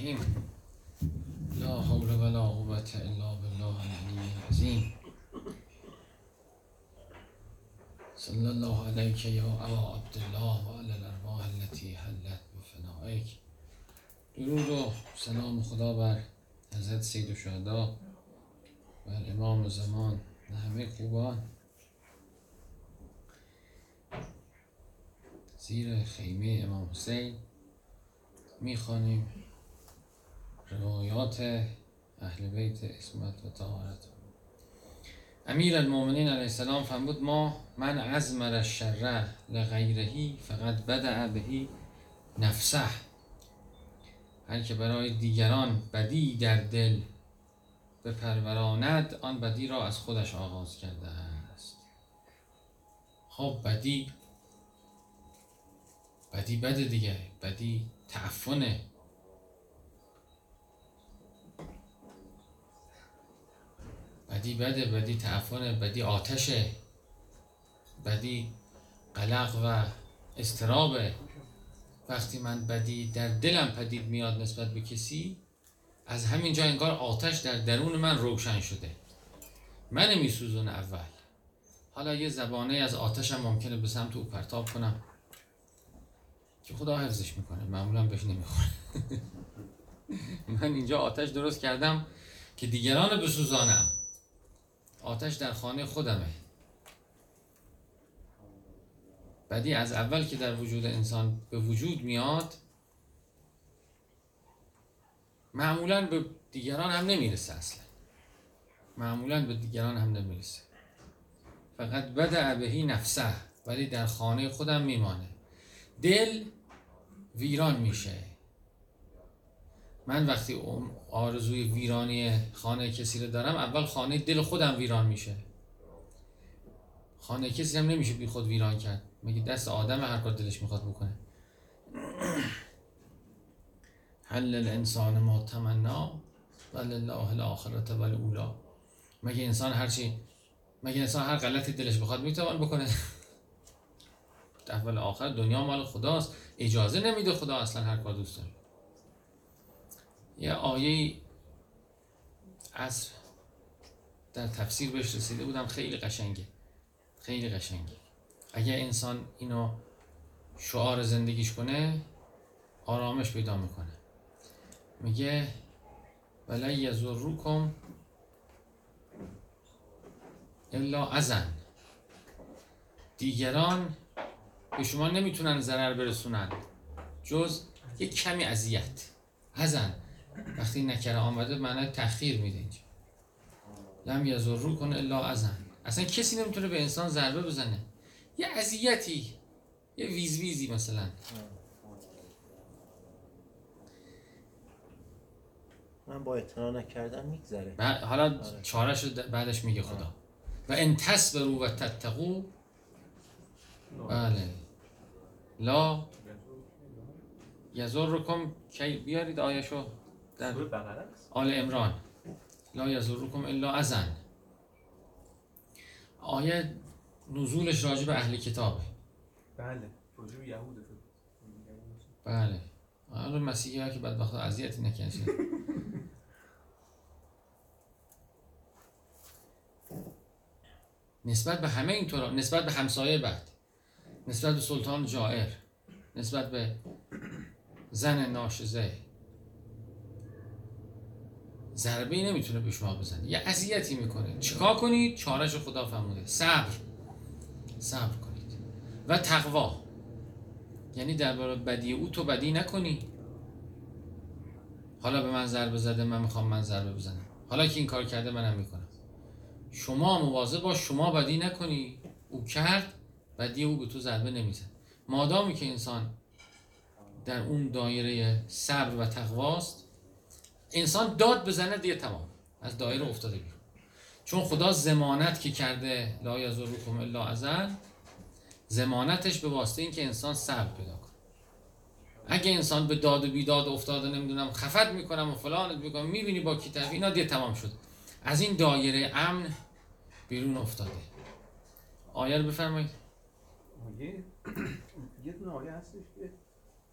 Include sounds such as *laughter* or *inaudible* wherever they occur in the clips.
الرحیم. لا حول ولا قوة الا بالله العلی العظیم. صلی الله علیک یا ابا عبدالله و علی الارواح التي حلت بفنائک درود و سلام خدا بر حضرت سید و امام زمان و همه خوبان. زیر خیمه امام حسین می‌خوانیم. روایات اهل بیت اسمت و طهارت. امیر المومنین علیه السلام فرمود ما من ازمر الشر لغیرهی فقط بدع بهی نفسه. هر که برای دیگران بدی در دل بپروراند آن بدی را از خودش آغاز کرده است. خب بدی بدی بده دیگه. بدی تعفنه. بدی بده بدی تعفنه بدی آتشه بدی قلق و استرابه. وقتی من بدی در دلم پدید میاد نسبت به کسی از همینجا انگار آتش در درون من روشن شده. من میسوزون اول. حالا یه زبانه از آتشم ممکنه به سمت او پرتاب کنم. که خدا حفظش می‌کنه. معمولا بهش نمی‌خوره. *laughs* من اینجا آتش درست کردم که دیگران بسوزانم. آتش در خانه خودمه. بدی از اول که در وجود انسان به وجود میاد معمولا به دیگران هم نمی‌رسه اصلا. معمولا به دیگران هم نمی‌رسه. فقط بد بهی نفسه ولی در خانه خودم میمانه. دل ویران میشه. من وقتی آرزوی ویرانی خانه کسی رو دارم اول خانه دل خودم ویران میشه. خانه کسی هم نمیشه بی خود ویران کرد. میگه دست آدم هر کار دلش می‌خواد بکنه؟ حل الانسان ما تمنا ولله الاخرت اولا مگه انسان هر چی مگه انسان هر غلطی دلش بخواد می‌توان بکنه؟ *laughs* اول آخر دنیا مال خداست. اجازه نمیده خدا اصلا هر کار دوست داره. یه آیه از در تفسیر بهش رسیده بودم. خیلی قشنگه. خیلی قشنگه. اگر انسان اینو شعار زندگیش کنه آرامش پیدا می‌کنه. میگه ولی یزروکم الا ازن دیگران به شما نمی‌تونن ضرر برسونن. جز یک کمی اذیت. ازن وقتی نکره آمده معنی تأخیر میده اینجا. لم یزرو کن الا ازن اصلا کسی نمی‌تونه به انسان ضربه بزنه. یه اذیتی یه ویز ویزی مثلا. من با اعتنا نکردم میگذره. حالا چارش بعدش میگه خدا. و ان تصبروا و تتقو بله. لا یزرکم کی بیارید آیشو؟ در آل امران لا یزرکم الا ازن آیه نزولش راجع به اهل کتابه بله راجع به یهود بله. آن مسیحی ها که بدبخت اذیتی نکنشه نسبت به همه اینطور نسبت به همسایه بعد. نسبت به سلطان جائر. نسبت به زن ناشزه. ضربه نمی‌تونه به شما بزنه. یه اذیتی می‌کنه. چیکار کنید؟ چارش خدا فرموده. صبر. صبر کنید. و تقوا. یعنی درباره بدی او تو بدی نکنی. حالا به من ضربه زده من می‌خوام من ضربه بزنم. حالا که این کار کرده منم می‌کنم. شما مواظب باش شما بدی نکنی. او کرد بدی او به تو ضربه نمیزن مادامی که انسان در اون دایره صبر و تقواست انسان داد بزنه دیگه تمام. از دایره افتاده بیرون. چون خدا زمانت که کرده لا یزرکم الا ازل زمانتش به واسطه این که انسان صبر پیدا کنه. اگه انسان به داد و بیداد افتاده نمی‌دونم خفت می‌کنم و فلان می‌کنم می‌بینی با کی اینا دیگه تمام شد از این دایره امن بیرون افتاده. آیه رو بفرمایید. یه دونه آیه هستش که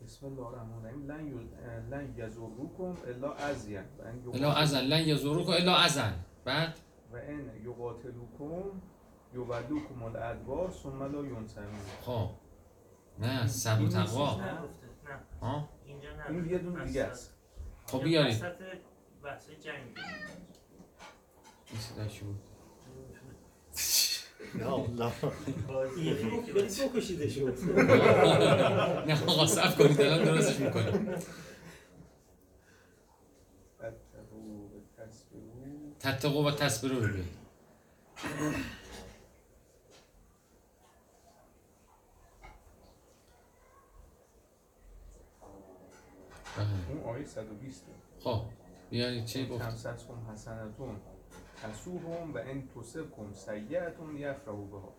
بسم الله الرحمن الرحیم. لن یز- لن یزوروکم الا ازین الا ازن لن یزوروک الا ازن بعد؟ و ان یقاتلوکم یولوکم الادبار ثم لا ینصرون خب. نه صبر و این تقوا. ها؟ اینجا نه. اون یه دونه دیگه است. خب بیارید وسط بحث جنگ. این صداش بود یا الله گفت برید بکشیدشون نه آقا صبر کنید الان درستش می‌کنیم تصبروا تتقو و تصبرو رو بله. اون آیه 120 خب بیارید چی گفت تمسسهم حسنتون تسوهم و ان تصبکم سیئتون یفرحوا بها.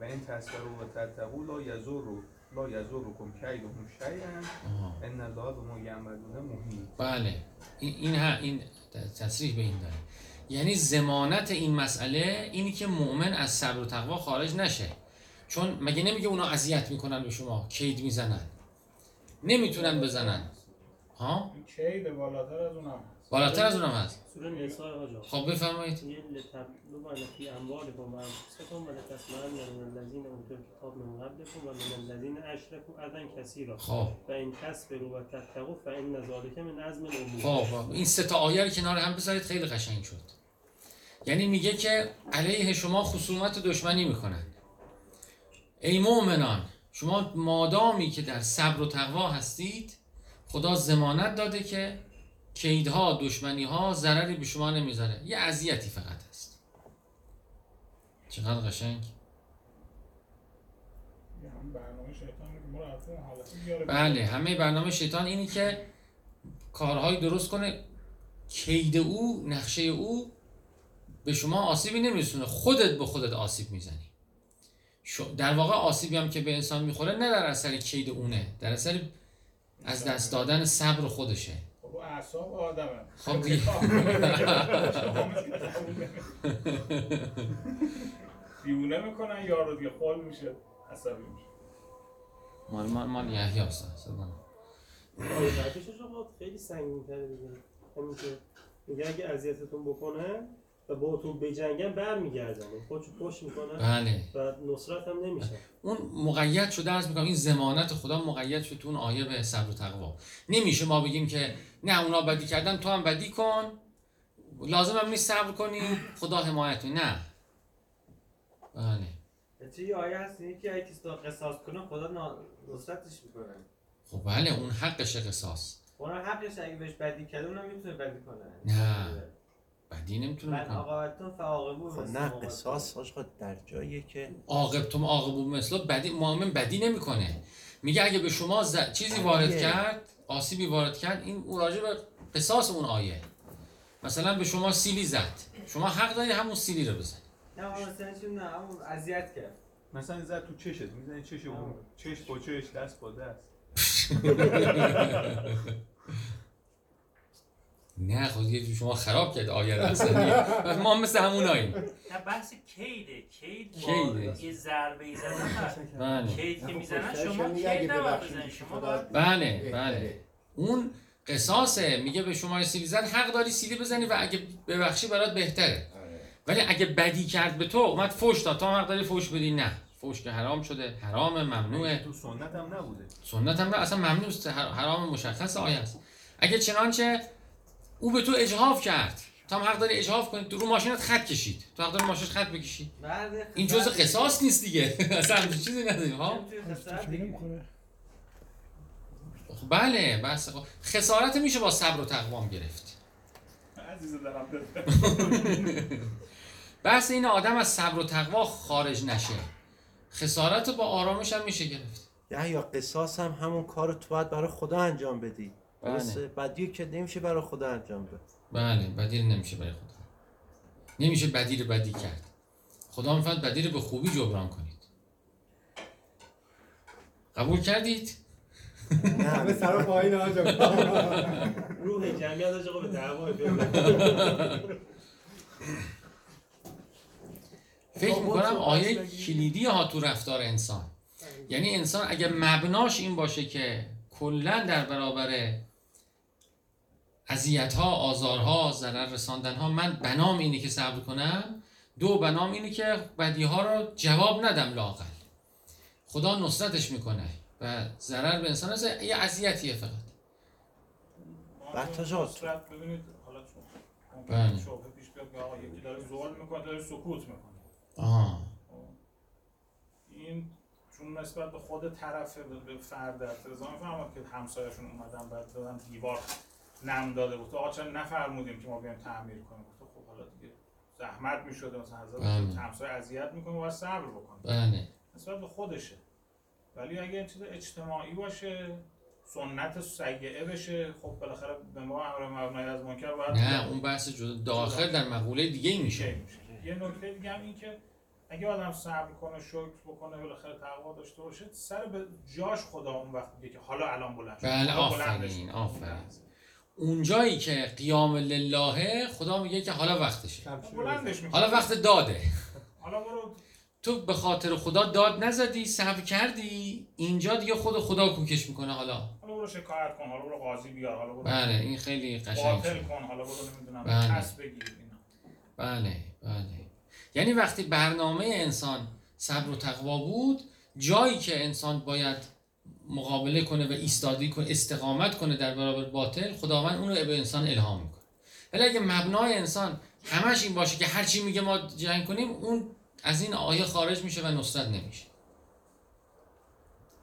و ان تصبروا و تتقوا لا یضر لا یضرکم کیدهم شیئا. ان الله بما یعملون محیط. بله. این این ها این تصریح به این داره. یعنی زمانت این مسئله اینی که مؤمن از صبر و تقوا خارج نشه. چون مگه نمیگه اونا اذیت می‌کنن به شما کید می‌زنن. نمی‌تونن بزنن. ها؟ این کید بالاتر از اونم. بالاتر از اونم هست. سوره نساء آجا خب بفرمایید. یه لتبلغن فی اموالکم و انفسکم و لتسمعن من الذین اوتوا الکتاب من قبلکم و من الذین اشرکوا اذى کثیرا. خب. و این تصبروا و تتقوا فان ذلک من عزم الامور. خب خب. این سه تا آیه رو کنار هم بذارید خیلی قشنگ شد. یعنی میگه که علیه شما خصومت و دشمنی می‌کنن. ای مؤمنان شما مادامی که در صبر و تقوا هستید خدا زمانت داده که کیدها دشمنی ها ضرری به شما نمی‌ذاره. یه اذیتی فقط هست. چقدر قشنگ؟ بله همه برنامه شیطان اینی که کارهایی درست کنه. کید او نقشه او به شما آسیبی نمیرسونه. خودت به خودت آسیب می‌زنی. در واقع آسیبی هم که به انسان می‌خوره نه در اثر کید اونه در اثر از دست دادن صبر خودشه. اعصاب آدمه. خب. دیگه. می‌کنن یارو دیگه خول میشه عصبی میشه. مال مال مال یحیی بعدش آقا خیلی سنگین تره دیگه. همین که میگه اگه اذیتتون بکنه و باهاتون بجنگن برمیگردن. خودشو پشت می‌کنن بله. و نصرت هم نمیشه. اون مقید شده از می‌کنم این زمانت خدا مقید شده تو اون آیه به صبر و تقوا. نمیشه ما بگیم که نه اونا بدی کردن تو هم بدی کن. لازم هم نیست صبر کنی. خدا حمایت. نه. بله. چه یه آیه هست؟ اینه که اگه کسی تو قصاص کنه خدا نصرتش می‌کنه. خب بله اون حقش قصاص. اونم حقش اگه بهش بدی کرده اونم می‌تونه بدی کنه. نه. بدی نمی‌تونه من بکنه عاقبتون فعاقبو خب نه قصاص آقا در جاییه که عاقب تو عاقب و مثلا بدی مؤمن بدی نمی‌کنه. میگه اگه به شما ز- چیزی وارد. کرد؟ آسیبی وارد کرد این اون راجع به قصاص اون آیه. مثلا به شما سیلی زد. شما حق داری همون سیلی رو بزنی نه مثلا چون نه اون اذیت کرد. مثلا زد تو چشت می‌زنی چش اون چش با چش دست با دست. *laughs* نه خود یه جور شما خراب کرد آیه اصلا ما هم مثل همون آییم نه بحث کیده. کید کیده. با یه ضربه ای زدن نه. بله. کید که می‌زنن خب، شما میگه اگه کید نباید ببخشید بزنید شما بله بله. اون قصاصه میگه به شما سیلی زد حق داری سیلی بزنی و اگه ببخشی برات بهتره. آره. ولی اگه بدی کرد به تو اومد فوش داد. تو هم حق داری فوش بدی؟ نه. فوش که حرام شده حرام ممنوعه. تو سنت هم نبوده. سنت هم نه اصلا ممنوع است. حر- حرام مشخص آیه است. اگه چنانچه او به تو اجحاف کرد. تو هم حق داری اجحاف کنی. تو رو ماشینت خط کشید. تو حق داری ماشینت خط بکشی. بعد این جزء قصاص نیست دیگه. *laughs* اصلا همچین چیزی نداریم ها. خب بله بس. خب خسارت میشه با صبر و تقوام گرفت. بحث *laughs* این آدم از صبر و تقوا خارج نشه. خسارت رو با آرامش هم میشه گرفت. یا یا قصاص هم همون کار تو باید برای خدا انجام بدی. بله. بدی که نمیشه برای خدا انجام بده. بله بدی نمیشه برای خدا نمیشه بدی رو بدی کرد. خدا میفرد بدی رو به خوبی جبران کنید. قبول کردید؟ *laughs* همه سر و پایین آجا *laughs* روح جمعیت آج آقا به. فکر می‌کنم آیه کلیدی ها تو رفتار انسان. یعنی انسان اگه مبناش این باشه که کلا در برابر اذیت ها آزارها ضرر رساندن ها من بنام اینه که صبر کنم. دو بنام اینه که بدی ها رو جواب ندم لاقل خدا نصرتش می‌کنه و ضرر به انسان هست یه اذیتیه فقط. بعد ببینید حالا چون بله. شبهه پیش بیاد که آقا یکی داره ظلم می‌کنه داره سکوت می‌کنه. آها. این چون نسبت به خود طرف به فرد اعتراضا می‌فهمم که همسایه‌شون اومدن بعد دادن دیوار. نم داده بود. آقا چرا نفرمودیم که ما بیایم تعمیر کنیم؟ گفت خب حالا دیگه زحمت می‌شده مثلا بله. حضرت همسایه اذیت می‌کنه و صبر بکنه. بله. نسبت به خودشه. ولی اگه این چیز اجتماعی باشه سنت سیئه بشه خب بالاخره به ما امر مبنای از منکر باید نه اون بحث جدا داخل در مقوله دیگه میشه. یه نکته دیگه هم این که اگه آدم صبر کنه شکر بکنه بالاخره تقوا داشته باشه سر به جاش خدا اون وقت میگه که حالا الان بلند شد. بله، آفرین،. آفرین. اون جایی که قیام لله خدا میگه که حالا وقتشه. حالا وقت داده. حالا برو. تو به خاطر خدا داد نزدی صبر کردی اینجا دیگه خود خدا کوکش می‌کنه حالا. حالا برو شکایت کن حالا برو قاضی بیار حالا برو. بله این خیلی قشنگ باطل شد. کن حالا برو نمی‌دونم بله. بگیر اینا. بله بله. یعنی وقتی برنامه انسان صبر و تقوا بود جایی که انسان باید مقابله کنه و ایستادی کنه استقامت کنه در برابر باطل خداوند اون رو به انسان الهام می‌کنه. ولی اگه مبنای انسان همش این باشه که هر چی میگه ما جنگ کنیم اون از این آیه خارج میشه و نصرت نمیشه.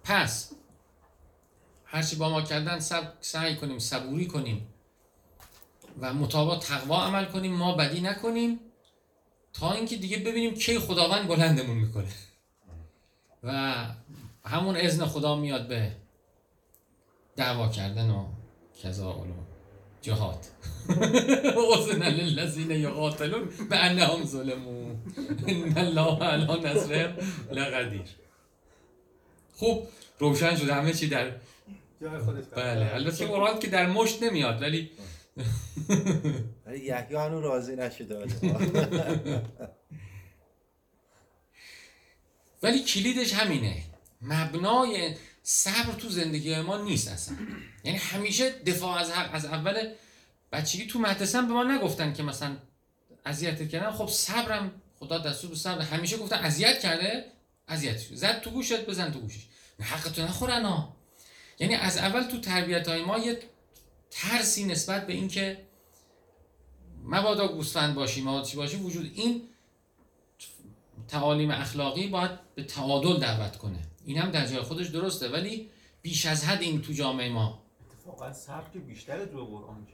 پس هرچی با ما کردن سب... سعی کنیم صبوری کنیم و مطابق تقوا عمل کنیم ما بدی نکنیم تا اینکه دیگه ببینیم کی خداوند بلندمون می‌کنه. و همون اذن خدا میاد به دعوا کردن و کذا و جهاد. *laughs* اذن للذین یقاتلون به انهم ظلموا ان الله علی نصرهم لقدیر. خوب روشن شد همه چی در جای خودش بله البته قرآن که در مشت نمیاد ولی *laughs* ولی یحیی هنوز راضی نشده. *laughs* ولی کلیدش همینه. مبنای صبر تو زندگی ما نیست اصلا. یعنی همیشه دفاع از حق از اول بچگی تو مدرسه به ما نگفتن که مثلا اذیت کردن. خب صبرم خدا دستور به صبر. همیشه گفتن اذیت کرده اذیت. زد تو گوشت بزن تو گوشش. حق تو نخورن ها. یعنی از اول تو تربیت های ما یه ترسی نسبت به اینکه مبادا گوسفند باشی مبادا چی باشی وجود این تعالیم اخلاقی باید به تعادل دعوت کنه. این هم در جای خودش درسته ولی بیش از حد این تو جامعه ما. اتفاقا که بیشتر تو قرآن.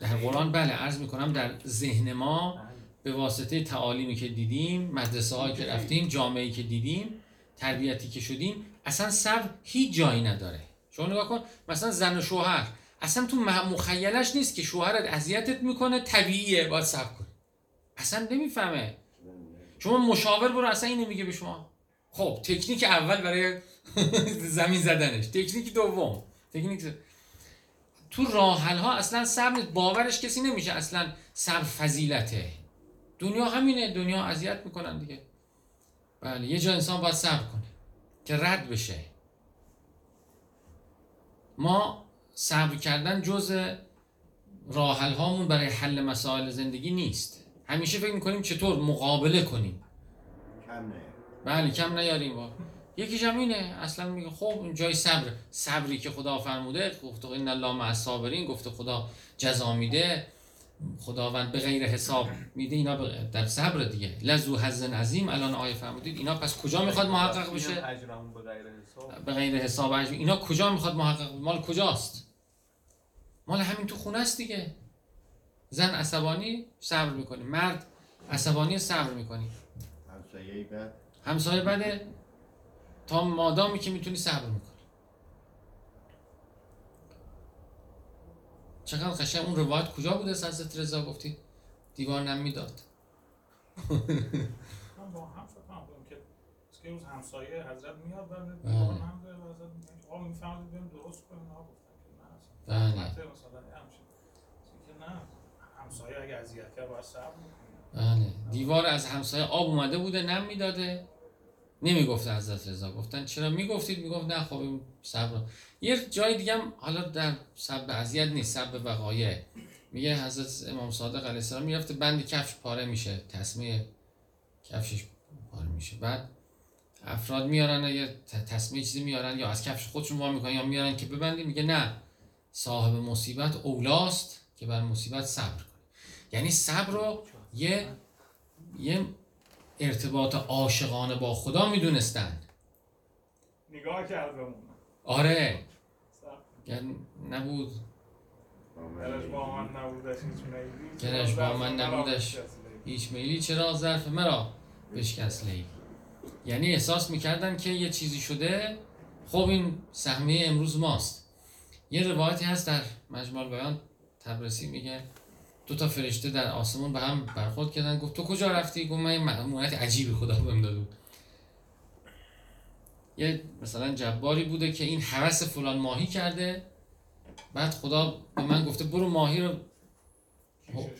در قرآن بله عرض می‌کنم در ذهن ما به واسطه تعالیمی که دیدیم مدرسه هایی که رفتیم جامعه که دیدیم تربیتی که شدیم اصلا صبر هیچ جایی نداره. شما نگاه کن مثلا زن و شوهر. اصلا تو مخیلش نیست که شوهرت اذیتت می‌کنه طبیعیه باید صبر کنی. اصلا نمی‌فهمه. شما مشاور برو اصلا اینو میگه به شما. خب تکنیک اول برای *laughs* زمین زدنش. تکنیک دوم. تکنیک تو راحل ها اصلا صبر. باورش کسی نمیشه. اصلا صبر فضیلته. دنیا همینه. دنیا اذیت می‌کنن دیگه. بله یه جا انسان باید صبر کنه که رد بشه. ما صبر کردن جز راحل هامون برای حل مسائل زندگی نیست. همیشه فکر می‌کنیم چطور مقابله کنیم. بله کم نیاریم با. یکیش هم اینه اصلا میگه خب این جای صبر. صبری که خدا فرموده گفته این الله مع الصابرین گفته خدا جزا میده. خداوند به غیر حساب میده اینا به- در صبر دیگه. لزو حزن عظیم. الان آیه فرمودید اینا پس کجا می‌خواد محقق بشه؟ اجرمون به غیر حساب. به غیر حساب اجر اینا کجا می‌خواد محقق مال کجاست؟ مال همین تو خونه است دیگه. زن عصبانی صبر می‌کنی. مرد عصبانی صبر می‌کنی. همسایه بعد. همسایه بده تا مادامی که می‌تونی صبر می‌کنی. چقدر قشنگ اون روایت کجا بوده؟ از حضرت رضا گفتی دیوار نم می‌داد من با هم فکر کنم که که روز همسایه حضرت میاد بله. دیوار هم داره و حضرت میگه آقا می‌فهمید بریم درست کنیم؟ آقا گفتن که نه. بله. مثلا همچین که نه. همسایه اگه اذیت کرد باید صبر بله. دیوار از همسایه آب اومده بوده نم می‌داده نمی‌گفت حضرت رضا گفتن. چرا می‌گفتید؟ می‌گفت نه خب صبر یه جای دیگه هم حالا در سب اذیت نیست سب وقایع. میگه حضرت امام صادق علیه السلام می‌رفته بند کفش پاره میشه. تسمه کفشش پاره میشه. بعد افراد میارن یا تسمه چیزی میارن یا از کفش خودشون وا می‌کنن یا میارن که ببندی میگه نه. صاحب مصیبت اولاست که بر مصیبت صبر کنه. یعنی صبر رو یه یه ارتباط عاشقانه با خدا می‌دونستن نگاه کردم. آره. یعنی نبود. درش با من نبودش هیچ میلی. گرش با من نبودش. هیچ میلی. چرا ظرف مرا بشکست لی یعنی احساس می‌کردن که یه چیزی شده. خب این سهمیه امروز ماست. یه روایتی هست در مجموع بیان تبرسی میگه. دو تا فرشته در آسمون به هم برخورد کردن. گفت تو کجا رفتی؟ گفت من یه مأموریت عجیبی خدا بهم داده بود یه مثلا جباری بوده که این هوس فلان ماهی کرده. بعد خدا به من گفته برو ماهی رو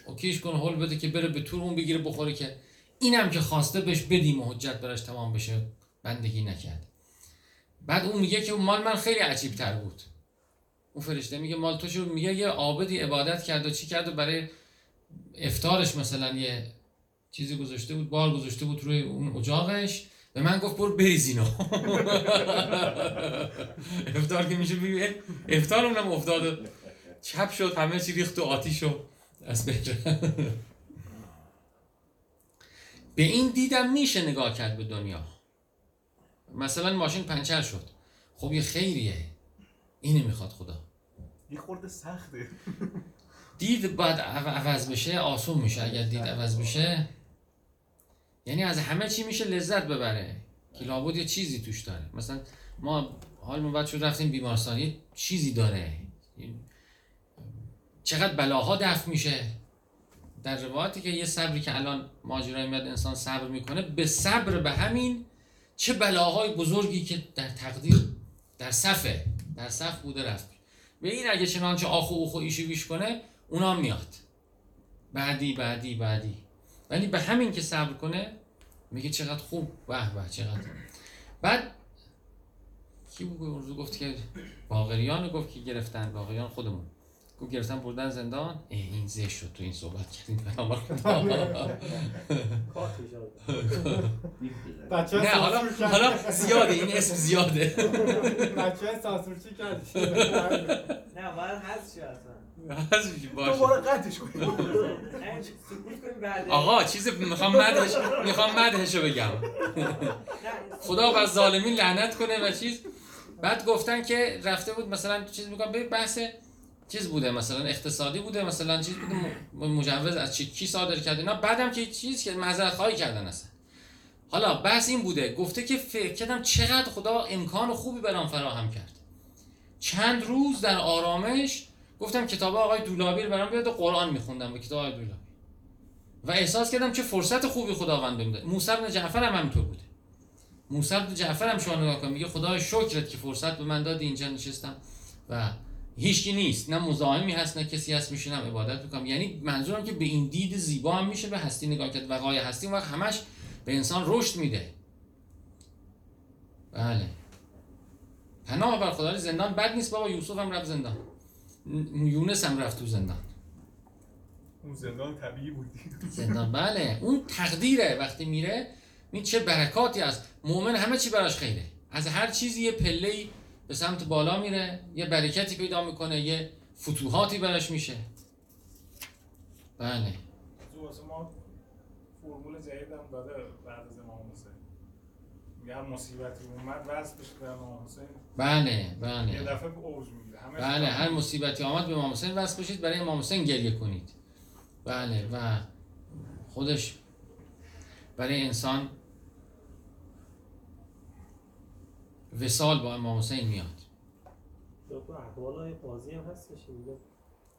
اوکیش کن. هول بده که بره به تور اون بگیره بخوره که اینم که خواسته بهش بدیم و حجت براش تمام بشه. بندگی نکرد. بعد اون میگه که مال من خیلی عجیب تر بود. اون فرشته میگه مال تو شو میگه یه عابدی عبادت کرد و چی کرد و برای افتارش مثلا یه چیزی گذاشته بود بار گذاشته بود روی اون اجاقش. به من گفت برو بریز اینو. *laughs* افتار که میشه بگی افتار اونم افتاد و چپ شد همه چی ریخت و آتیش و از. *laughs* به این دیدم میشه نگاه کرد به دنیا. مثلا ماشین پنچر شد. خب یه خیریه. اینه می‌خواد خدا. یه خورده سخته. دید باید عو- عوض بشه آسون میشه. اگر دید عوض بشه یعنی از همه چی میشه لذت ببره. که لابد یه چیزی توش داره. مثلا ما حالمون بد شد رفتیم بیمارستان. یه چیزی داره. چقدر بلاها دفع میشه. در روایتی که یه صبری که الان ماجرای میاد انسان صبر می‌کنه به صبر به همین چه بلاهای بزرگی که در تقدیر در صفه. در صف بوده رفت. به این اگه چنانچه آخو اوخو ایشو بیش کنه اونا میاد. بعدی بعدی بعدی. ولی به همین که صبر کنه میگه چقدر خوب. به به چقدر. بعد کی بود اون گفت که باقریان گفت که گرفتن؟ باقریان خودمون. گرفتن بردن زندان. این زشت شد تو این صحبت کردیم پیامبر خدا. کارت ایجاد بچه نه حالا حالا زیاده این اسم زیاده. بچه سانسور چی کردی؟ نه باید باشه. دوباره قطعش کنیم آقا چیز می‌خوام مدهش می‌خوام مدهش رو بگم. نه، خدا بر ظالمین لعنت کنه و چیز. بعد گفتن که رفته بود مثلا چیز میگم به بحث چیز بوده مثلا اقتصادی بوده مثلا چیز بوده مجوز از چی کی صادر کرده اینا بعدم که چیز که معذرت خواهی کردن اصلا. حالا بحث این بوده گفته که فکر کردم چقدر خدا امکان خوبی برام فراهم کرد. چند روز در آرامش گفتم کتاب آقای دولابی رو برام بیاد و قرآن میخوندم به کتاب آقای دولابی. و احساس کردم چه فرصت خوبی خداوند بهم داد. موسی بن جعفر هم همینطور بوده. موسی بن جعفر هم شما نگاه میگه خدای شکرت که فرصت به من دادی اینجا نشستم و هیچکی نیست نه مزاحمی هست نه کسی هست میشینم عبادت می‌کنم. یعنی منظورم که به این دید زیبا هم میشه به هستی نگاه کرد. وقای هستی اون وقت همش به انسان رشد میده. بله. پناه بر خدا زندان بد نیست بابا. یوسف هم رفت زندان. یونس هم رفت تو زندان. اون زندان طبیعی بودی *laughs* زندان بله. اون تقدیره. وقتی میره این چه برکاتی است. مؤمن همه چی براش خیره. از هر چیزی یه پله به سمت بالا میره یه برکتی پیدا می‌کنه یه فتوحاتی براش میشه. بله. ما فرمول جدید هم داده بعد از امام حسین. میگه هر مصیبتی اومد وصل بشه به امام حسین. بله یه بله دفعه به اوج می‌گیره. بله هر مصیبتی آمد به امام حسین وصل بشید برای امام حسین گریه کنید. بله و خودش برای انسان وسال با امام حسین میاد. یا تو احوال های قاضی هم هستش. میگه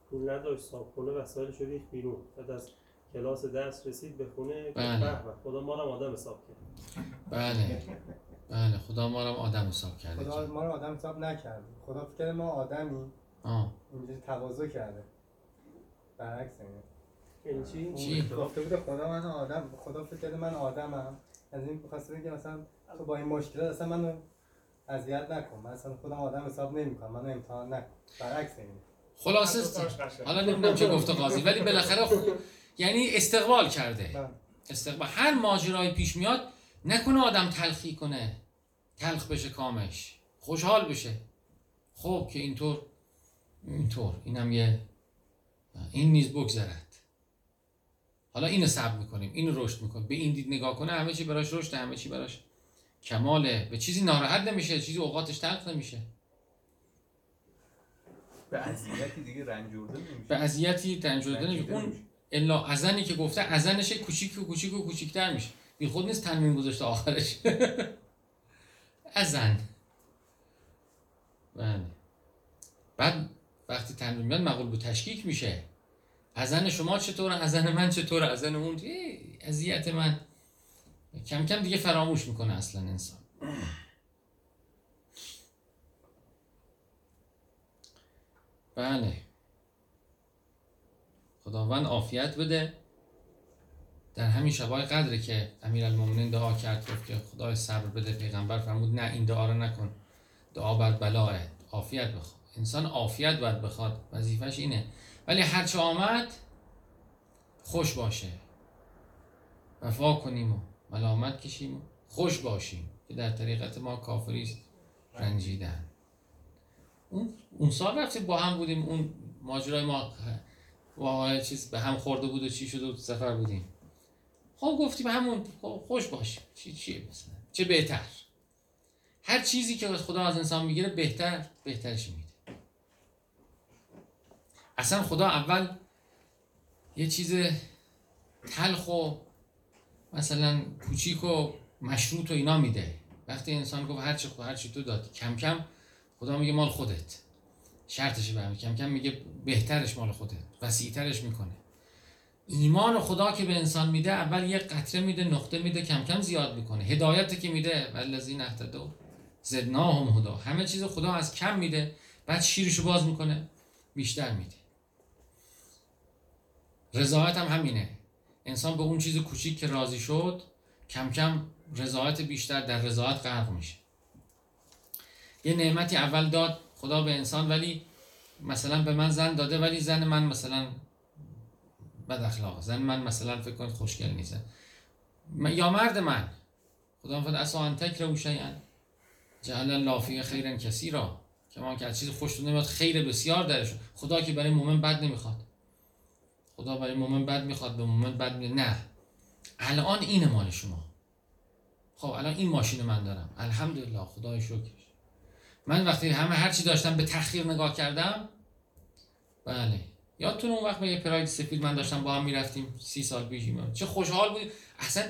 پول نداشت صابخونه وسایلش رو ریخت بیرون. بعد از کلاس درس رسید به خونه بله. خدا ما رو آدم حساب کرد. بله. بله خدا ما رو آدم حساب کرده. خدا ما رو آدم حساب نکرد. خدا فکر ما آدمی. آه. اینجوری تواضع کرده. برعکس اینه. یعنی چی؟ چی؟ گفته بوده خدا من آدم خدا فکر کرده من آدمم. از این می‌خواسته بگه مثلا تو با این مشکلات اصلا منو اذیت نکن. من اصلا خودم آدم حساب نمی‌کنم. منو امتحان نکن. برعکس این خلاصه قشنگ. حالا نمی‌دونم چه گفته قاضی ولی بالاخره خب یعنی استقبال کرده. من استقبال. هر ماجرایی پیش میاد نکنه آدم تلخی کنه. تلخ بشه کامش. خوشحال بشه. خب که اینطور اینطور. اینم یه این نیز بگذرد. حالا اینو صبر می‌کنیم اینو رشد می‌کنیم. به این دید نگاه کنه همه چی براش رشد همه چی براش کماله. به چیزی ناراحت نمیشه چیزی اوقاتش تلخ نمیشه. به اذیتی دیگه رنجورده نمیشه. به اذیتی تنجورده نمیشه. اون. الا ازنی که گفته ازنش کوچیک و کوچیک و کوچیکتر میشه. بی خود نیست تنوین گذاشته آخرش. *laughs* ازن بله. بعد وقتی تنوین میاد مقبول به تشکیک میشه. ازن شما چطوره؟ ازن من چطوره؟ ازن اون اذیت من. کم کم دیگه فراموش می‌کنه اصلا انسان. بله. خداوند عافیت بده. در همین شبای قدره که امیرالمومنین دعا کرد گفت که خدای صبر بده پیغمبر فرمود نه این دعا رو نکن. دعا بر بلاه عافیت بخواد. انسان عافیت باید بخواد. وظیفش اینه. ولی هرچه آمد خوش باشه. وفا کنیم و ملامت کشیم خوش باشیم که در طریقت ما کافری رنجیدن. اون اون سال وقتی با هم بودیم اون ماجرای ما واقعا چیز به هم خورده بود و چی شد و سفر بودیم. خب گفتیم همون خب خوش باشیم. چی چیه مثلا؟ چه بهتر؟ هر چیزی که خدا از انسان می‌گیره بهتر بهترش میده اصلا خدا اول یه چیز تلخ و مثلا کوچیک و مشروط و اینا میده. وقتی انسان گفت هر چی هر چی تو دادی. کم کم خدا میگه مال خودت. شرطش به کم کم میگه بهترش مال خودت. وسیعترش می‌کنه. ایمان خدا که به انسان میده اول یه قطره میده نقطه میده کم کم زیاد می‌کنه. هدایت که میده والذین اهتدوا زدناهم هدا همه چیز خدا از کم میده بعد شیرشو باز می‌کنه بیشتر میده. رضایت هم همینه. انسان به اون چیز کوچیک که راضی شد کم کم رضایت بیشتر در رضایت غرق میشه. یه نعمتی اول داد خدا به انسان ولی مثلا به من زن داده ولی زن من مثلا بد اخلاق زن من مثلا فکر کنید خوشگل نیست. یا مرد من. خدا میفرد اسا ان تکرهوا شیئا. جعل الله فیه خیرا کثیرا. که ما که از چیز خوشتون نمیاد خیر بسیار درش. خدا که برای مومن بد نمی‌خواد. خدا برای مومن بد می‌خواد به مومن بد می... نه. الان اینه مال شما. خب الان این ماشین من دارم. الحمدلله خدای شکرش. من وقتی همه هر چی داشتم به تأخیر نگاه کردم بله. یادتون اون وقت با یه پراید سفید من داشتم با هم می‌رفتیم سی سال پیش. چه خوشحال بود. اصلا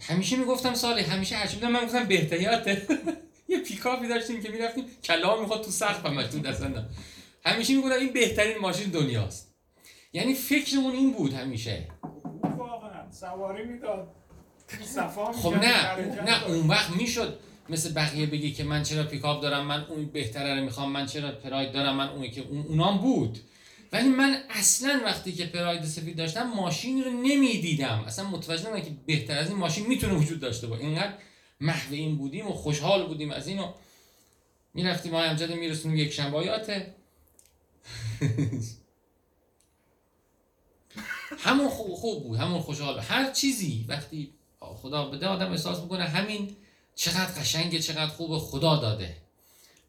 همیشه می‌گفتم سالی همیشه هرچی بودم من گفتم بهتریاته *laughs* یه پیکاپی داشتیم که می‌رفتیم کلا می‌خواد تو سقف هم تو دستم همیشه می‌گفتم این بهترین ماشین دنیاست. یعنی فکرمون این بود همیشه. واقعا سواری می‌داد. خب نه نه. اون وقت می‌شد مثل بقیه بگی که من چرا پیکاپ دارم من اون بهتره رو می‌خوام من چرا پراید دارم من اونی که اون اونام بود. ولی من اصلا وقتی که پراید سفید داشتم ماشینی رو نمی‌دیدم. اصلا متوجه نبودم که بهتر از این ماشین می‌تونه وجود داشته باشه. اینقدر محو این بودیم و خوشحال بودیم از اینو می‌رفتیم های امجد میرسونیم یک شنبایاته *laughs* همون خوب, خوب بود همون خوشحال. هر چیزی وقتی خدا بده آدم احساس می‌کنه همین چقدر قشنگه چقدر خوبه خدا داده.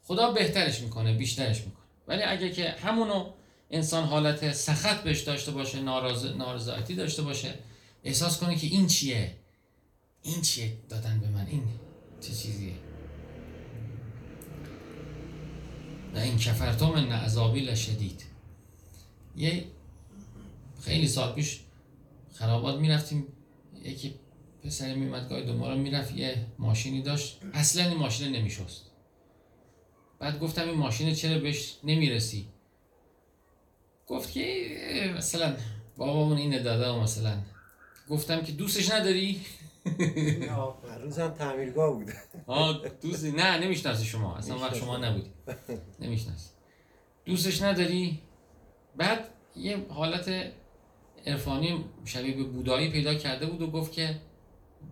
خدا بهترش می‌کنه بیشترش می‌کنه. ولی اگه که همونو انسان حالت سخت بهش داشته باشه ناراض... نارضایتی داشته باشه احساس کنه که این چیه؟ این چیه دادن به من؟ این چه چیزیه؟ و این کفرتم عذابی لشدید. یه خیلی سال پیش خرابات می‌رفتیم. یکی پسر میمد گاهی دو ما می‌رفت یه ماشینی داشت. اصلا این ماشین نمیشست. بعد گفتم این ماشین چرا بهش نمی‌رسی؟ گفت که مثلا بابامون اینه داده و مثلا. گفتم که دوستش نداری؟ هر روز هم تعمیرگاه بوده. آه دوستی نه نمی‌شناسی شما. اصلا وقت شما نبودی. نمی‌شناسی. دوستش نداری؟ بعد یه حالت عرفانی شبیه به بودایی پیدا کرده بود و گفت که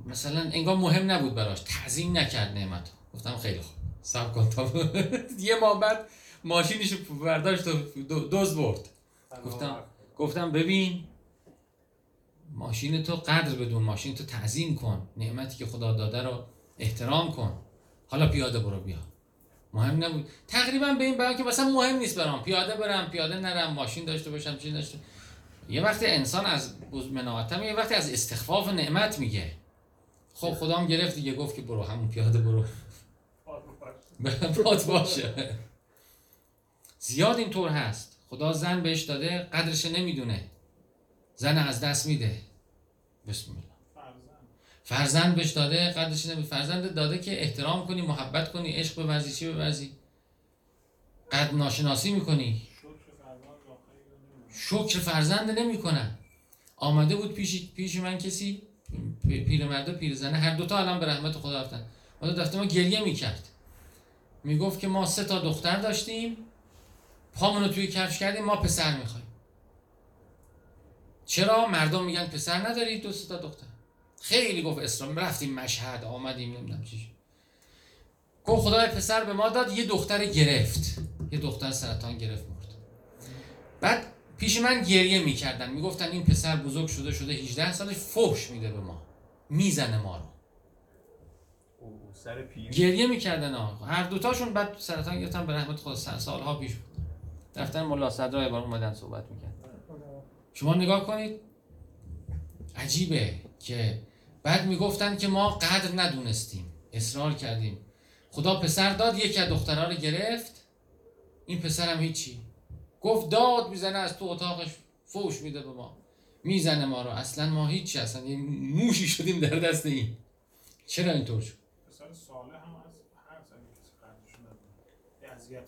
مثلا انگار مهم نبود براش تعظیم نکرد نعمت. گفتم خیلی خوب سب کن تا *laughs* یه ماه بعد ماشینش رو برداشت و دو- دزد برد. گفتم گفتم ببین ماشین تو قدر بدون ماشین تو تعظیم کن. نعمتی که خدا داده رو احترام کن. حالا پیاده برو بیا. مهم نبود. تقریبا به این بیان که مثلا مهم نیست برام. پیاده برم پیاده نرم ماشین داشته باشم چی داشته یه وقتی انسان از مناعتم یه وقتی از استخفاف نعمت میگه. خب خدا هم گرفت دیگه گفت که برو همون پیاده برو. باد باشه. زیاد اینطور هست. خدا زن بهش داده قدرش نمی‌دونه. زن از دست میده. بسم الله. فرزند. بهش داده قدرش نمی‌دونه. فرزند داده که احترام کنی محبت کنی عشق بورزی چی بورزی؟ قد ناشناسی می‌کنی. شکر فرزند نمی‌کنن آمده بود پیش پیش من کسی پیرمرد و پیرزنه هر دوتا الان به رحمت خدا رفتن. حالا دفته ما گریه می‌کرد. می‌گفت که ما سه تا دختر داشتیم پامونو توی کفش کردیم ما پسر می‌خوایم. چرا؟ مردم میگن پسر نداری دو تا دختر. خیلی گفت اسلام رفتیم مشهد آمدیم نمی‌دونم چی. گفت خدای پسر به ما داد یه دختر گرفت. یه دختر سرطان گرفت مرد. بعد پیش من گریه می‌کردن. می‌گفتن این پسر بزرگ شده شده 18 سالش فحش میده به ما. می‌زنه ما رو. سر پیری گریه می‌کردن ها هر دوتاشون بعد سرطان گرفتن. به رحمت خدا سال- سالها پیش بود. دفتر ملا صدرا یه بار اومدن صحبت می‌کرد شما نگاه کنید. عجیبه که بعد می‌گفتن که ما قدر ندونستیم. اصرار کردیم. خدا پسر داد یکی از دخترها رو گرفت. این پسرم هیچی. گفت داد می‌زنه از تو اتاقش فوش میده به ما. می‌زنه ما رو. اصلا ما هیچی اصلا یه موشی شدیم در دست این. چرا اینطور شد؟ یه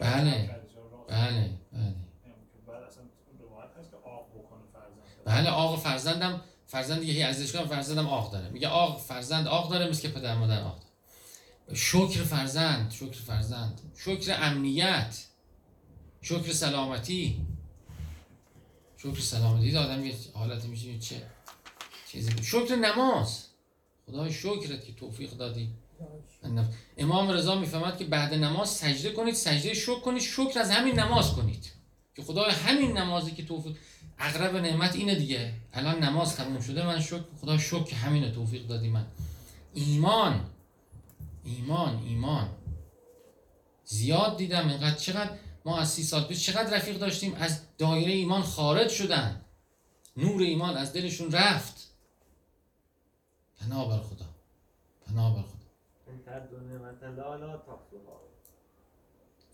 بله. بله؟ بله. بله آق فرزندم فرزند یکی ازش کنم فرزندم آق داره. میگه آق فرزند آق داره مثل که پدر مادر آق داره. شکر فرزند شکر فرزند. شکر امنیت. شکر سلامتی. شکر سلامتی. آدم یه حالت میشه چه چیزی. بود. شکر نماز. خدای شکرت که توفیق دادی. امام رضا می‌فهمد که بعد نماز سجده کنید سجده شکر کنید شکر از همین نماز کنید. که خدای همین نمازی که توفیق اقرب نعمت اینه دیگه. الان نماز تموم شده من شکر خدا شکر که همینه توفیق دادی من. ایمان. ایمان ایمان. زیاد دیدم. اینقدر چقدر ما از سی سال پیش چقدر رفیق داشتیم؟ از دایره ایمان خارج شدن. نور ایمان از دلشون رفت. پناه بر خدا. پناه بر خدا.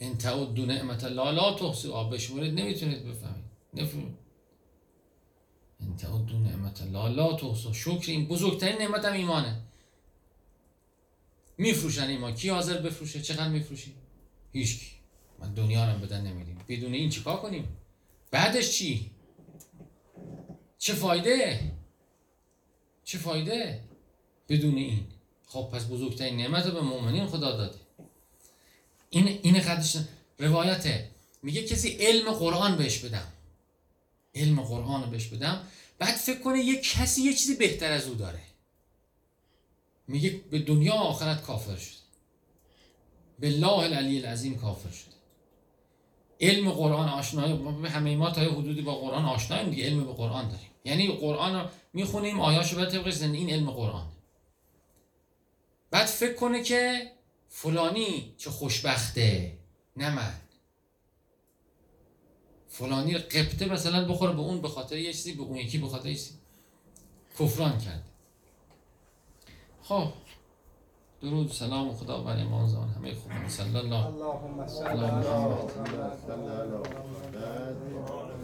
ان تعدوا نعمت الله لا تحصوها. بشمرید نمی‌تونید بفهمید. نفهمید. ان تعدوا نعمت الله لا تحصوها. شکر این بزرگترین نعمت هم ایمانه. میفروشن ایمان. کی حاضر بفروشه؟ چقدر میفروشی؟ هیچکی من دنیا رو بدن نمیدیم. بدون این چیکار کنیم؟ بعدش چی؟ چه فایده؟ چه فایده؟ بدون این. خب پس بزرگترین نعمت رو به مؤمنین خدا داده. این این قدش روایته. میگه کسی علم قرآن بهش بدم. علم قرآن رو بهش بدم. بعد فکر کنه یه کسی یه چیزی بهتر از او داره. میگه به دنیا آخرت کافر شده. بالله العلی العظیم کافر شده. علم قرآن آشنایی همه ما تا حدودی با قرآن آشناییم دیگه علم به قرآن داریم. یعنی قرآن رو می‌خونیم آیاشو بعد طبق زندگی این علم قرآن. بعد فکر کنه که فلانی چه خوشبخته نه من. فلانی قبطه مثلا بخوره به اون به خاطر یه چیزی به اون یکی به خاطر یه چیزی. کفران کرده خب. درود سلام خدا بر امام زمان همه خوب صلی الله. اللهم صل علی محمد. صلی الله علیه و آله